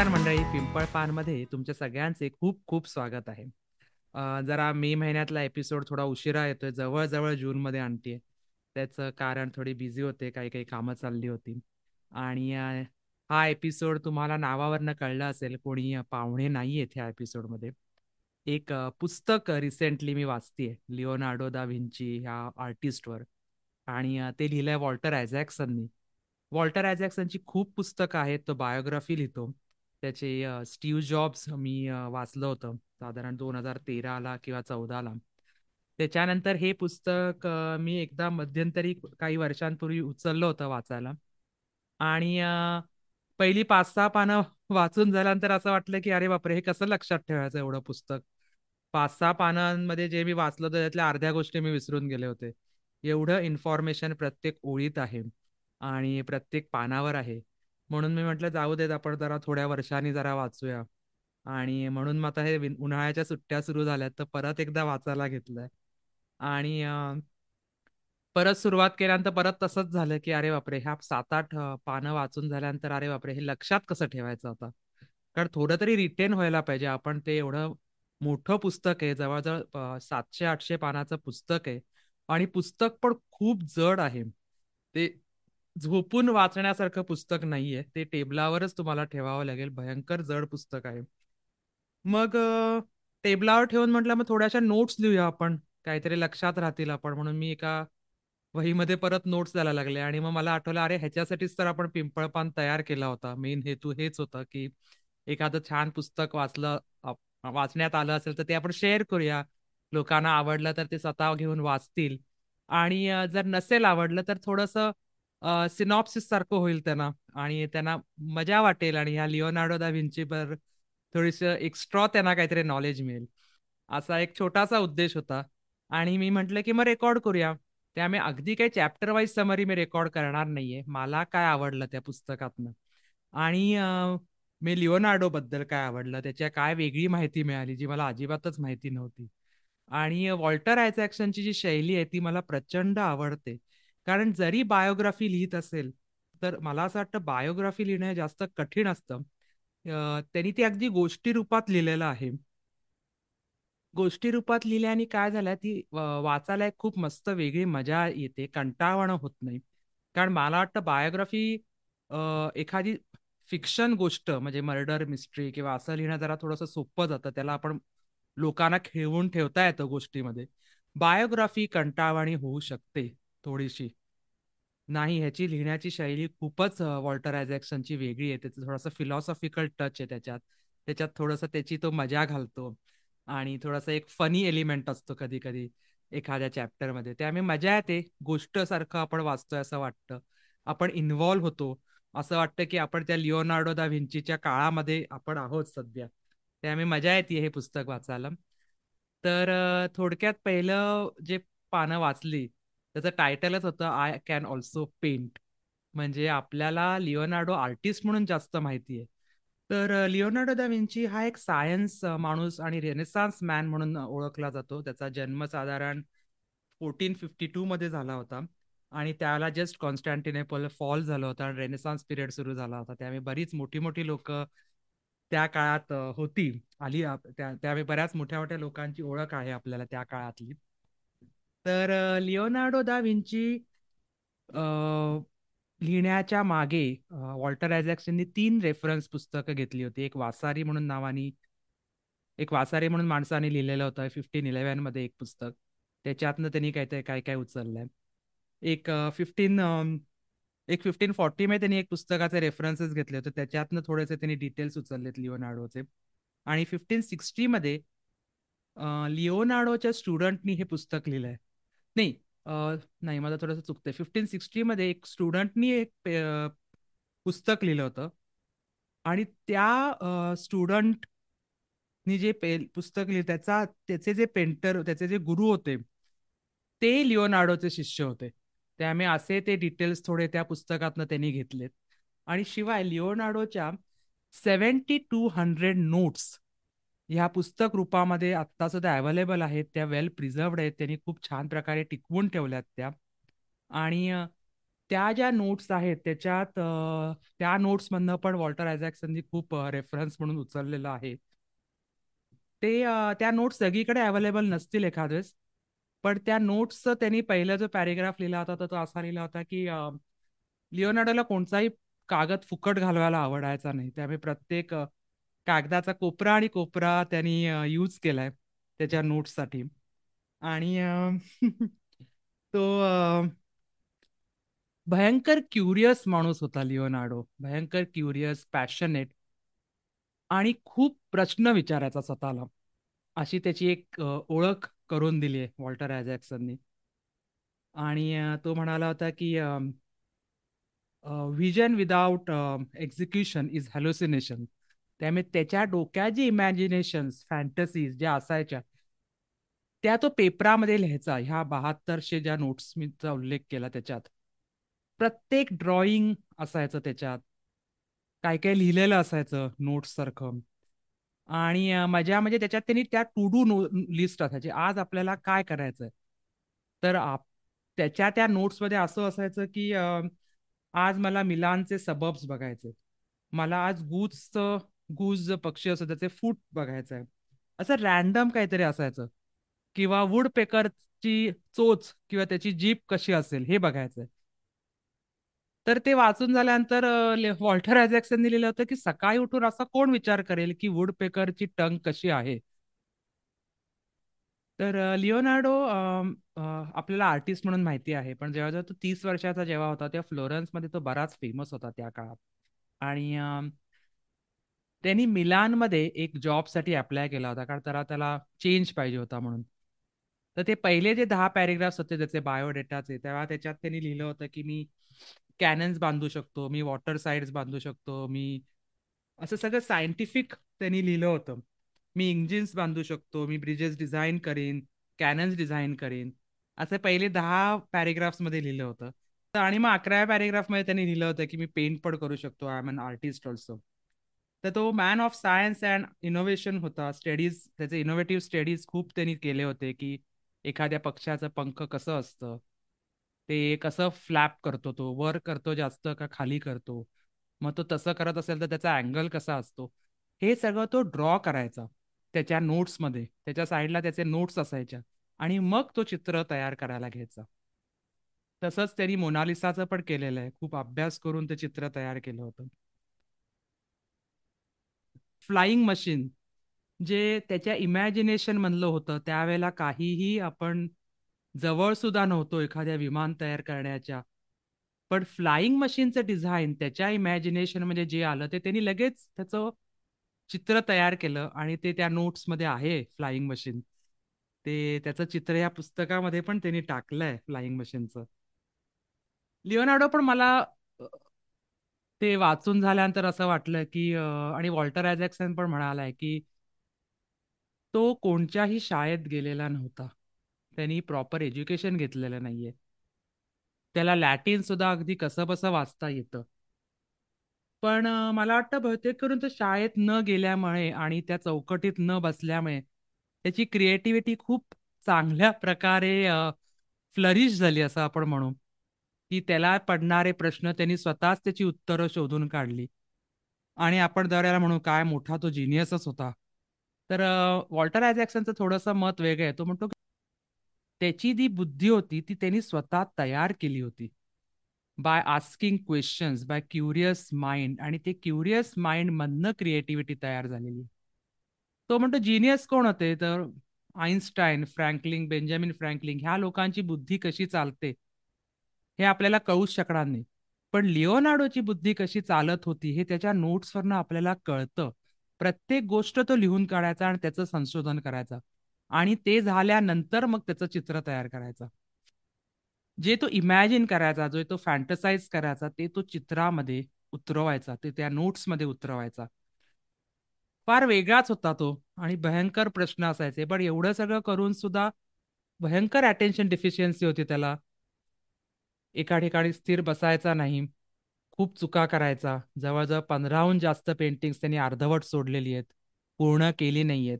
नमस्कार मंडळी. पिंपळपानमध्ये तुमच्या सगळ्यांचे खूप खूप स्वागत आहे. जरा मे महिन्यातला एपिसोड थोडा उशिरा येतोय. जवळजवळ जूनमध्ये आणते त्याचं कारण थोडी बिझी होते. काही काही कामं चालली होती. आणि हा एपिसोड तुम्हाला नावावरनं कळलं असेल. कोणी पाहुणे नाही आहेत ह्या एपिसोडमध्ये एक पुस्तक रिसेंटली मी वाचतेय. लिओनार्डो दा व्हिंची ह्या आर्टिस्टवर आणि ते लिहिलंय वॉल्टर ॲझॅक्सननी वॉल्टर ॲझॅक्सनची खूप पुस्तकं आहेत. तो बायोग्राफी लिहितो. त्याचे स्टीव्ह जॉब्स मी वाचलं होतं. साधारण दोन हजार तेराला किंवा चौदाला त्याच्यानंतर हे पुस्तक मी एकदा मध्यंतरी काही वर्षांपूर्वी उचललं होतं वाचायला. आणि पहिली पाच सहा पानं वाचून झाल्यानंतर असं वाटलं की अरे बापरे हे कसं लक्षात ठेवायचं एवढं पुस्तक? पाच सहा पानांमध्ये जे मी वाचलं होतं त्यातल्या अर्ध्या गोष्टी मी विसरून गेले होते. एवढं इन्फॉर्मेशन प्रत्येक ओळीत आहे. आणि प्रत्येक पानावर आहे. म्हणून मी म्हटलं जाऊ देत आपण जरा थोड्या वर्षांनी जरा वाचूया. आणि म्हणून मग आता हे उन्हाळ्याच्या सुट्ट्या सुरू झाल्यात तर परत एकदा वाचायला घेतलंय. आणि परत सुरुवात केल्यानंतर परत तसंच झालं की अरे बापरे ह्या सात आठ पानं वाचून झाल्यानंतर अरे बापरे हे लक्षात कसं ठेवायचं आता? कारण थोडं तरी रिटेन व्हायला पाहिजे. आपण ते एवढं मोठं पुस्तक आहे जवळजवळ सातशे आठशे पानाचं पुस्तक आहे. आणि पुस्तक पण खूप जड आहे. ते झोपून वाचण्यासारखं पुस्तक नाहीये. ते टेबलावरच तुम्हाला ठेवावं लागेल. भयंकर जड पुस्तक आहे. मग टेबलावर ठेवून म्हटलं मग थोड्याशा नोट्स लिहूया आपण. काहीतरी लक्षात राहतील आपण. म्हणून मी एका वहीमध्ये परत नोट्स द्यायला लागले. आणि मग मला आठवलं अरे ह्याच्यासाठीच तर आपण पिंपळपान तयार केला होता. मेन हेतू हेच होता की एखादं छान पुस्तक वाचलं वाचण्यात आलं असेल तर ते आपण शेअर करूया. लोकांना आवडलं तर ते स्वतः घेऊन वाचतील. आणि जर नसेल आवडलं तर थोडंसं सिनॉप्सिस सारखं होईल त्यांना. आणि त्यांना मजा वाटेल आणि ह्या लिओनार्डो दा विंचीवर थोडीस एक्स्ट्रा त्यांना काहीतरी नॉलेज मिळेल. असा एक छोटासा उद्देश होता. आणि मी म्हटलं की मग रेकॉर्ड करूया. त्यामुळे अगदी काही चॅप्टर वाईज समरी मी रेकॉर्ड करणार नाहीये. मला काय आवडलं त्या पुस्तकातनं? आणि मी लिओनार्डो बद्दल काय आवडलं? त्याच्या काय वेगळी माहिती मिळाली जी मला अजिबातच माहिती नव्हती? आणि वॉल्टर आयझॅक्सनची जी शैली आहे ती मला प्रचंड आवडते. कारण जरी बायोग्राफी लिहित असेल तर मला असं वाटतं बायोग्राफी लिहिणं हे जास्त कठीण असतं. त्यांनी ती अगदी गोष्टी रूपात लिहिलेलं आहे. गोष्टी रूपात लिहिल्याने काय झालं ती वाचायला एक खूप मस्त वेगळी मजा येते कंटाळवणं होत नाही. कारण मला वाटतं बायोग्राफी एखादी फिक्शन गोष्ट म्हणजे मर्डर मिस्ट्री किंवा असं लिहिणं जरा थोडंसं सोपं जातं त्याला आपण लोकांना खेळवून ठेवता येतं गोष्टीमध्ये. बायोग्राफी कंटाळवाणी होऊ शकते. थोडीशी. नाही ह्याची लिहिण्याची शैली खूपच वॉल्टर आयझॅक्सनची वेगळी आहे. त्याचं थोडासा फिलॉसॉफिकल टच आहे त्याच्यात. त्याच्यात थोडंसं त्याची तो मजा घालतो. आणि थोडासा एक फनी एलिमेंट असतो कधी कधी एखाद्या चॅप्टरमध्ये त्यामुळे मजा येते. गोष्ट सारखं आपण वाचतोय असं वाटतं. आपण इन्व्हॉल्व्ह होतो. असं वाटतं की आपण त्या लिओनार्डो दा व्हिंचीच्या काळामध्ये आपण आहोत सध्या. त्यामुळे मजा येते हे पुस्तक वाचायला. तर थोडक्यात पहिलं जे पानं वाचली त्याचं टायटलच होतं आय कॅन ऑल्सो पेंट. म्हणजे आपल्याला लिओनार्डो आर्टिस्ट म्हणून जास्त माहिती आहे. तर लिओनार्डो दा विंची हा एक सायन्स माणूस आणि रेनेसान्स मॅन म्हणून ओळखला जातो. त्याचा जन्म साधारण फोर्टीन फिफ्टी टू मध्ये झाला होता आणि त्याला जस्ट कॉन्स्टॅन्टिनेपल फॉल झालं होतं आणि रेनेसान्स पिरियड सुरू झाला होता. त्यावेळी बरीच मोठी मोठी लोक त्या काळात होती. आली त्यावेळी बऱ्याच मोठ्या मोठ्या लोकांची ओळख आहे आपल्याला त्या काळातली. तर लिओनार्डो दा विंची लिहिण्याच्या मागे वॉल्टर वॉल्टर आयझॅक्सननी तीन रेफरन्स पुस्तकं घेतली होती. एक वासारी म्हणून नावानी एक वासारी म्हणून माणसाने लिहिलेलं होतं फिफ्टीन इलेव्हनमध्ये एक पुस्तक. त्याच्यातनं त्यांनी काय ते काय काय उचललंय एक फिफ्टीन एक फिफ्टीन फोर्टी मध्ये त्यांनी एक पुस्तकाचे रेफरन्सेस घेतले होते. त्याच्यातनं थोडेसे त्यांनी डिटेल्स उचललेत लिओनार्डोचे. आणि फिफ्टीन सिक्स्टी मध्ये लिओनार्डोच्या स्टुडंटनी हे पुस्तक लिहिलंय. नाही अ, नाही माझं थोडंसं चुकतंय. फिफ्टीन सिक्स्टी मध्ये एक स्टुडंटनी एक पे- अ, पुस्तक लिहिलं होतं. आणि त्या स्टुडंटनी जे पे पुस्तक लिहिलं त्याचा त्याचे जे पेंटर त्याचे जे गुरु होते ते लिओनार्डोचे शिष्य होते. त्यामुळे असे ते डिटेल्स थोडे त्या पुस्तकातनं त्यांनी घेतलेत. आणि शिवाय लिओनार्डोच्या सेव्हन्टी टू हंड्रेड नोट्स ह्या पुस्तक रूपामध्ये आत्ता सुद्धा अवेलेबल आहेत त्या वेल प्रिझर्वड आहेत त्यांनी खूप छान प्रकारे टिकवून ठेवल्यात त्या. आणि त्या ज्या नोट्स आहेत त्याच्यात त्या नोट्समधनं पण वॉल्टर आयझॅक्सननी खूप रेफरन्स म्हणून उचललेलं आहे. ते त्या नोट्स सगळीकडे अवेलेबल नसतील एखाद्यावेळेस पण त्या नोट्सचं त्यांनी पहिला जो पॅरेग्राफ लिहिला होता तो असा लिहिला होता की लिओनार्डोला कोणताही कागद फुकट घालवायला आवडायचा नाही. त्यामुळे प्रत्येक कागदाचा कोपरा आणि कोपरा त्यांनी यूज केलाय त्याच्या नोट्ससाठी आणि तो भयंकर क्युरियस माणूस होता लिओनार्डो. भयंकर क्युरियस पॅशनेट आणि खूप प्रश्न विचारायचा स्वतःला. अशी त्याची एक ओळख करून दिली आहे वॉल्टर ॲझॅक्सननी आणि तो म्हणाला होता की vision without execution is hallucination त्यामुळे त्याच्या डोक्यात जी इमॅजिनेशन्स फॅन्टसीज ज्या असायच्या त्या तो पेपरामध्ये लिहायचा. ह्या बहात्तरशे ज्या नोट्स मीचा उल्लेख केला त्याच्यात. प्रत्येक ड्रॉइंग असायचं त्याच्यात. काय काय लिहिलेलं असायचं नोट्स सारखं. आणि मजा म्हणजे त्याच्यात त्यांनी त्या टू डू नो लिस्ट असायची. आज आपल्याला काय करायचंय? तर आप त्याच्या त्या नोट्समध्ये असं असायचं की आज मला मिलानचे सबब्स बघायचे. मला आज गुजचं गुज जो पक्षी असतो त्याचे फूट बघायचं आहे. असं रॅन्डम काहीतरी असायचं. किंवा वूड पेकरची चोच किंवा त्याची जीप कशी असेल हे बघायचंय तर ते वाचून झाल्यानंतर वॉल्टर ॲझॅक्सनने लिहिलं होतं की सकाळी उठून असा कोण विचार करेल की वूड पेकरची टंग कशी आहे? तर लिओनार्डो आपल्याला आर्टिस्ट म्हणून माहिती आहे. पण जेव्हा जेव्हा तो तीस वर्षाचा जेव्हा होता तेव्हा फ्लोरन्समध्ये तो बराच फेमस होता त्या काळात. आणि त्यांनी मिलानमध्ये एक जॉबसाठी अप्लाय केला होता कारण त्याला त्याला चेंज पाहिजे होता म्हणून. तर ते पहिले जे दहा पॅरेग्राफ्स होते त्याचे बायोडेटाचे तेव्हा त्याच्यात त्यांनी लिहिलं होतं की मी कॅनन्स बांधू शकतो मी वॉटर साईड्स बांधू शकतो मी असं सगळं सायंटिफिक त्यांनी लिहिलं होतं. मी इंजिन्स बांधू शकतो मी ब्रिजेस डिझाईन करीन कॅनन्स डिझाईन करीन असं पहिले दहा पॅरेग्राफ्समध्ये लिहिलं होतं. आणि मग अकराव्या पॅरेग्राफमध्ये त्यांनी लिहिलं होतं की मी पेंट पण करू शकतो I am an artist also तर तो man of science and innovation होता. स्टडीज त्याचे इनोव्हेटिव्ह स्टडीज खूप त्यांनी केले होते की एखाद्या पक्षाचं पंख कसं असतं? ते कसं फ्लॅप करतो तो? वर करतो जास्त का खाली करतो? मग तो तसं करत असेल तर त्याचा अँगल कसा असतो? हे सगळं तो ड्रॉ करायचा त्याच्या नोट्समध्ये त्याच्या साईडला त्याचे नोट्स असायच्या. आणि मग तो चित्र तयार करायला घ्यायचा. तसंच त्यांनी मोनालिसाचं पण केलेलं आहे. खूप अभ्यास करून ते चित्र तयार केलं होतं. फ्लाइंग मशीन जे त्याच्या इमॅजिनेशन म्हणलं होतं. त्यावेळेला काहीही आपण जवळ सुद्धा नव्हतो एखाद्या विमान तयार करण्याच्या. पण फ्लाइंग मशीनचं डिझाईन त्याच्या इमॅजिनेशन म्हणजे जे आलं ते त्यांनी लगेच त्याचं चित्र तयार केलं आणि ते त्या नोट्समध्ये आहे फ्लाइंग मशीन. ते त्याचं चित्र या पुस्तकामध्ये पण त्यांनी टाकलंय फ्लाइंग मशीनचं. लिओनार्डो पण मला ते वाचून झाल्यानंतर असं वाटलं की आणि वॉल्टर ॲझॅक्सन पण म्हणालाय की तो कोणत्याही शाळेत गेलेला नव्हता. त्यांनी प्रॉपर एज्युकेशन घेतलेलं नाहीये. त्याला लॅटिन सुद्धा अगदी कसं बसं वाचता येतं. पण मला वाटतं बहुतेक करून तो शाळेत न गेल्यामुळे आणि त्या चौकटीत न बसल्यामुळे त्याची क्रिएटिव्हिटी खूप चांगल्या प्रकारे फ्लरिश झाली असं आपण म्हणू. की त्याला पडणारे प्रश्न त्यांनी स्वतःच त्याची उत्तरं शोधून काढली. आणि आपण दर म्हणू काय मोठा तो जिनियसच होता. तर वॉल्टर ॲझॅक्सनचं थोडंसं मत वेगळं आहे. तो म्हणतो त्याची जी बुद्धी होती ती त्यांनी स्वतः तयार केली होती. By asking questions by curious mind आणि ते क्युरियस माइंडमधनं क्रिएटिव्हिटी तयार झालेली. तो म्हणतो जिनियस कोण होते? तर आईन्स्टाईन फ्रँकलिंग बेंजामिन फ्रँकलिंग ह्या लोकांची बुद्धी कशी चालते? हे आपल्याला कळूच शकणार नाही. पण लिओनार्डोची बुद्धी कशी चालत होती हे त्याच्या नोट्सवरनं आपल्याला कळतं. प्रत्येक गोष्ट तो लिहून काढायचा आणि त्याचं संशोधन करायचा. आणि ते झाल्यानंतर मग त्याचं चित्र तयार करायचं. जे तो इमॅजिन करायचा जो तो फॅन्टसाइज करायचा ते तो चित्रामध्ये उतरवायचा ते त्या नोट्समध्ये उतरवायचा. फार वेगळाच होता तो आणि भयंकर प्रश्न असायचे. पण एवढं सगळं करून सुद्धा भयंकर अटेन्शन डिफिशियन्सी होती त्याला. एका ठिकाणी स्थिर बसायचा नाही. खूप चुका करायचा. जवळजवळ पंधराहून जास्त पेंटिंग्स त्यांनी अर्धवट सोडलेली आहेत. पूर्ण केली नाही आहेत.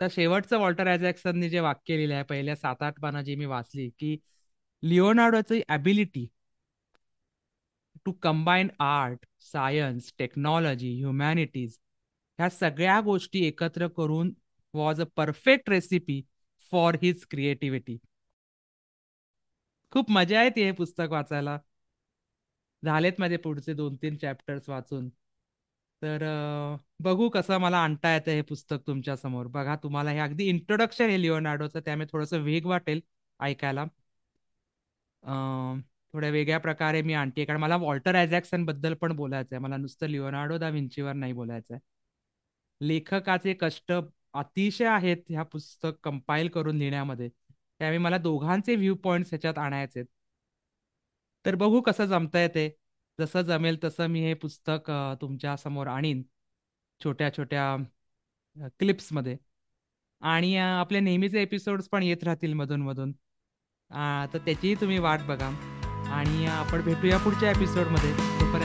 तर शेवटचं वॉल्टर ॲझॅक्सनने जे वाक्य लिहिलं आहे पहिल्या सात आठ पाना जी मी वाचली की लिओनार्डोची ability to combine art science technology humanities ह्या सगळ्या गोष्टी एकत्र करून was a perfect recipe for his creativity. खूप मजा येते हे पुस्तक वाचायला. झालेत माझे पुढचे दोन तीन चॅप्टर्स वाचून. तर बघू कसं मला आणता येतं हे पुस्तक तुमच्यासमोर. बघा तुम्हाला हे अगदी इंट्रोडक्शन आहे लिओनार्डोचं त्यामुळे थोडंसं वेग वाटेल ऐकायला. थोड्या वेगळ्या प्रकारे मी आणते कारण मला वॉल्टर ॲझॅक्सनबद्दल पण बोलायचं आहे मला नुसतं लिओनार्डो दा विंचीवर नाही बोलायचं आहे लेखकाचे कष्ट अतिशय आहेत ह्या पुस्तक कंपाईल करून लिहिण्यामध्ये. त्यावेळी मला दोघांचे व्ह्यू पॉइंट ह्याच्यात आणायचे तर बघू कसं जमता येते जसं जमेल तसं मी हे पुस्तक तुमच्यासमोर आणीन. छोट्या छोट्या क्लिप्समध्ये आणि आपले नेहमीचे एपिसोड्स पण येत राहतील मधून मधून. तर त्याचीही तुम्ही वाट बघा. आणि आपण भेटूया पुढच्या एपिसोडमध्ये तोपर्यंत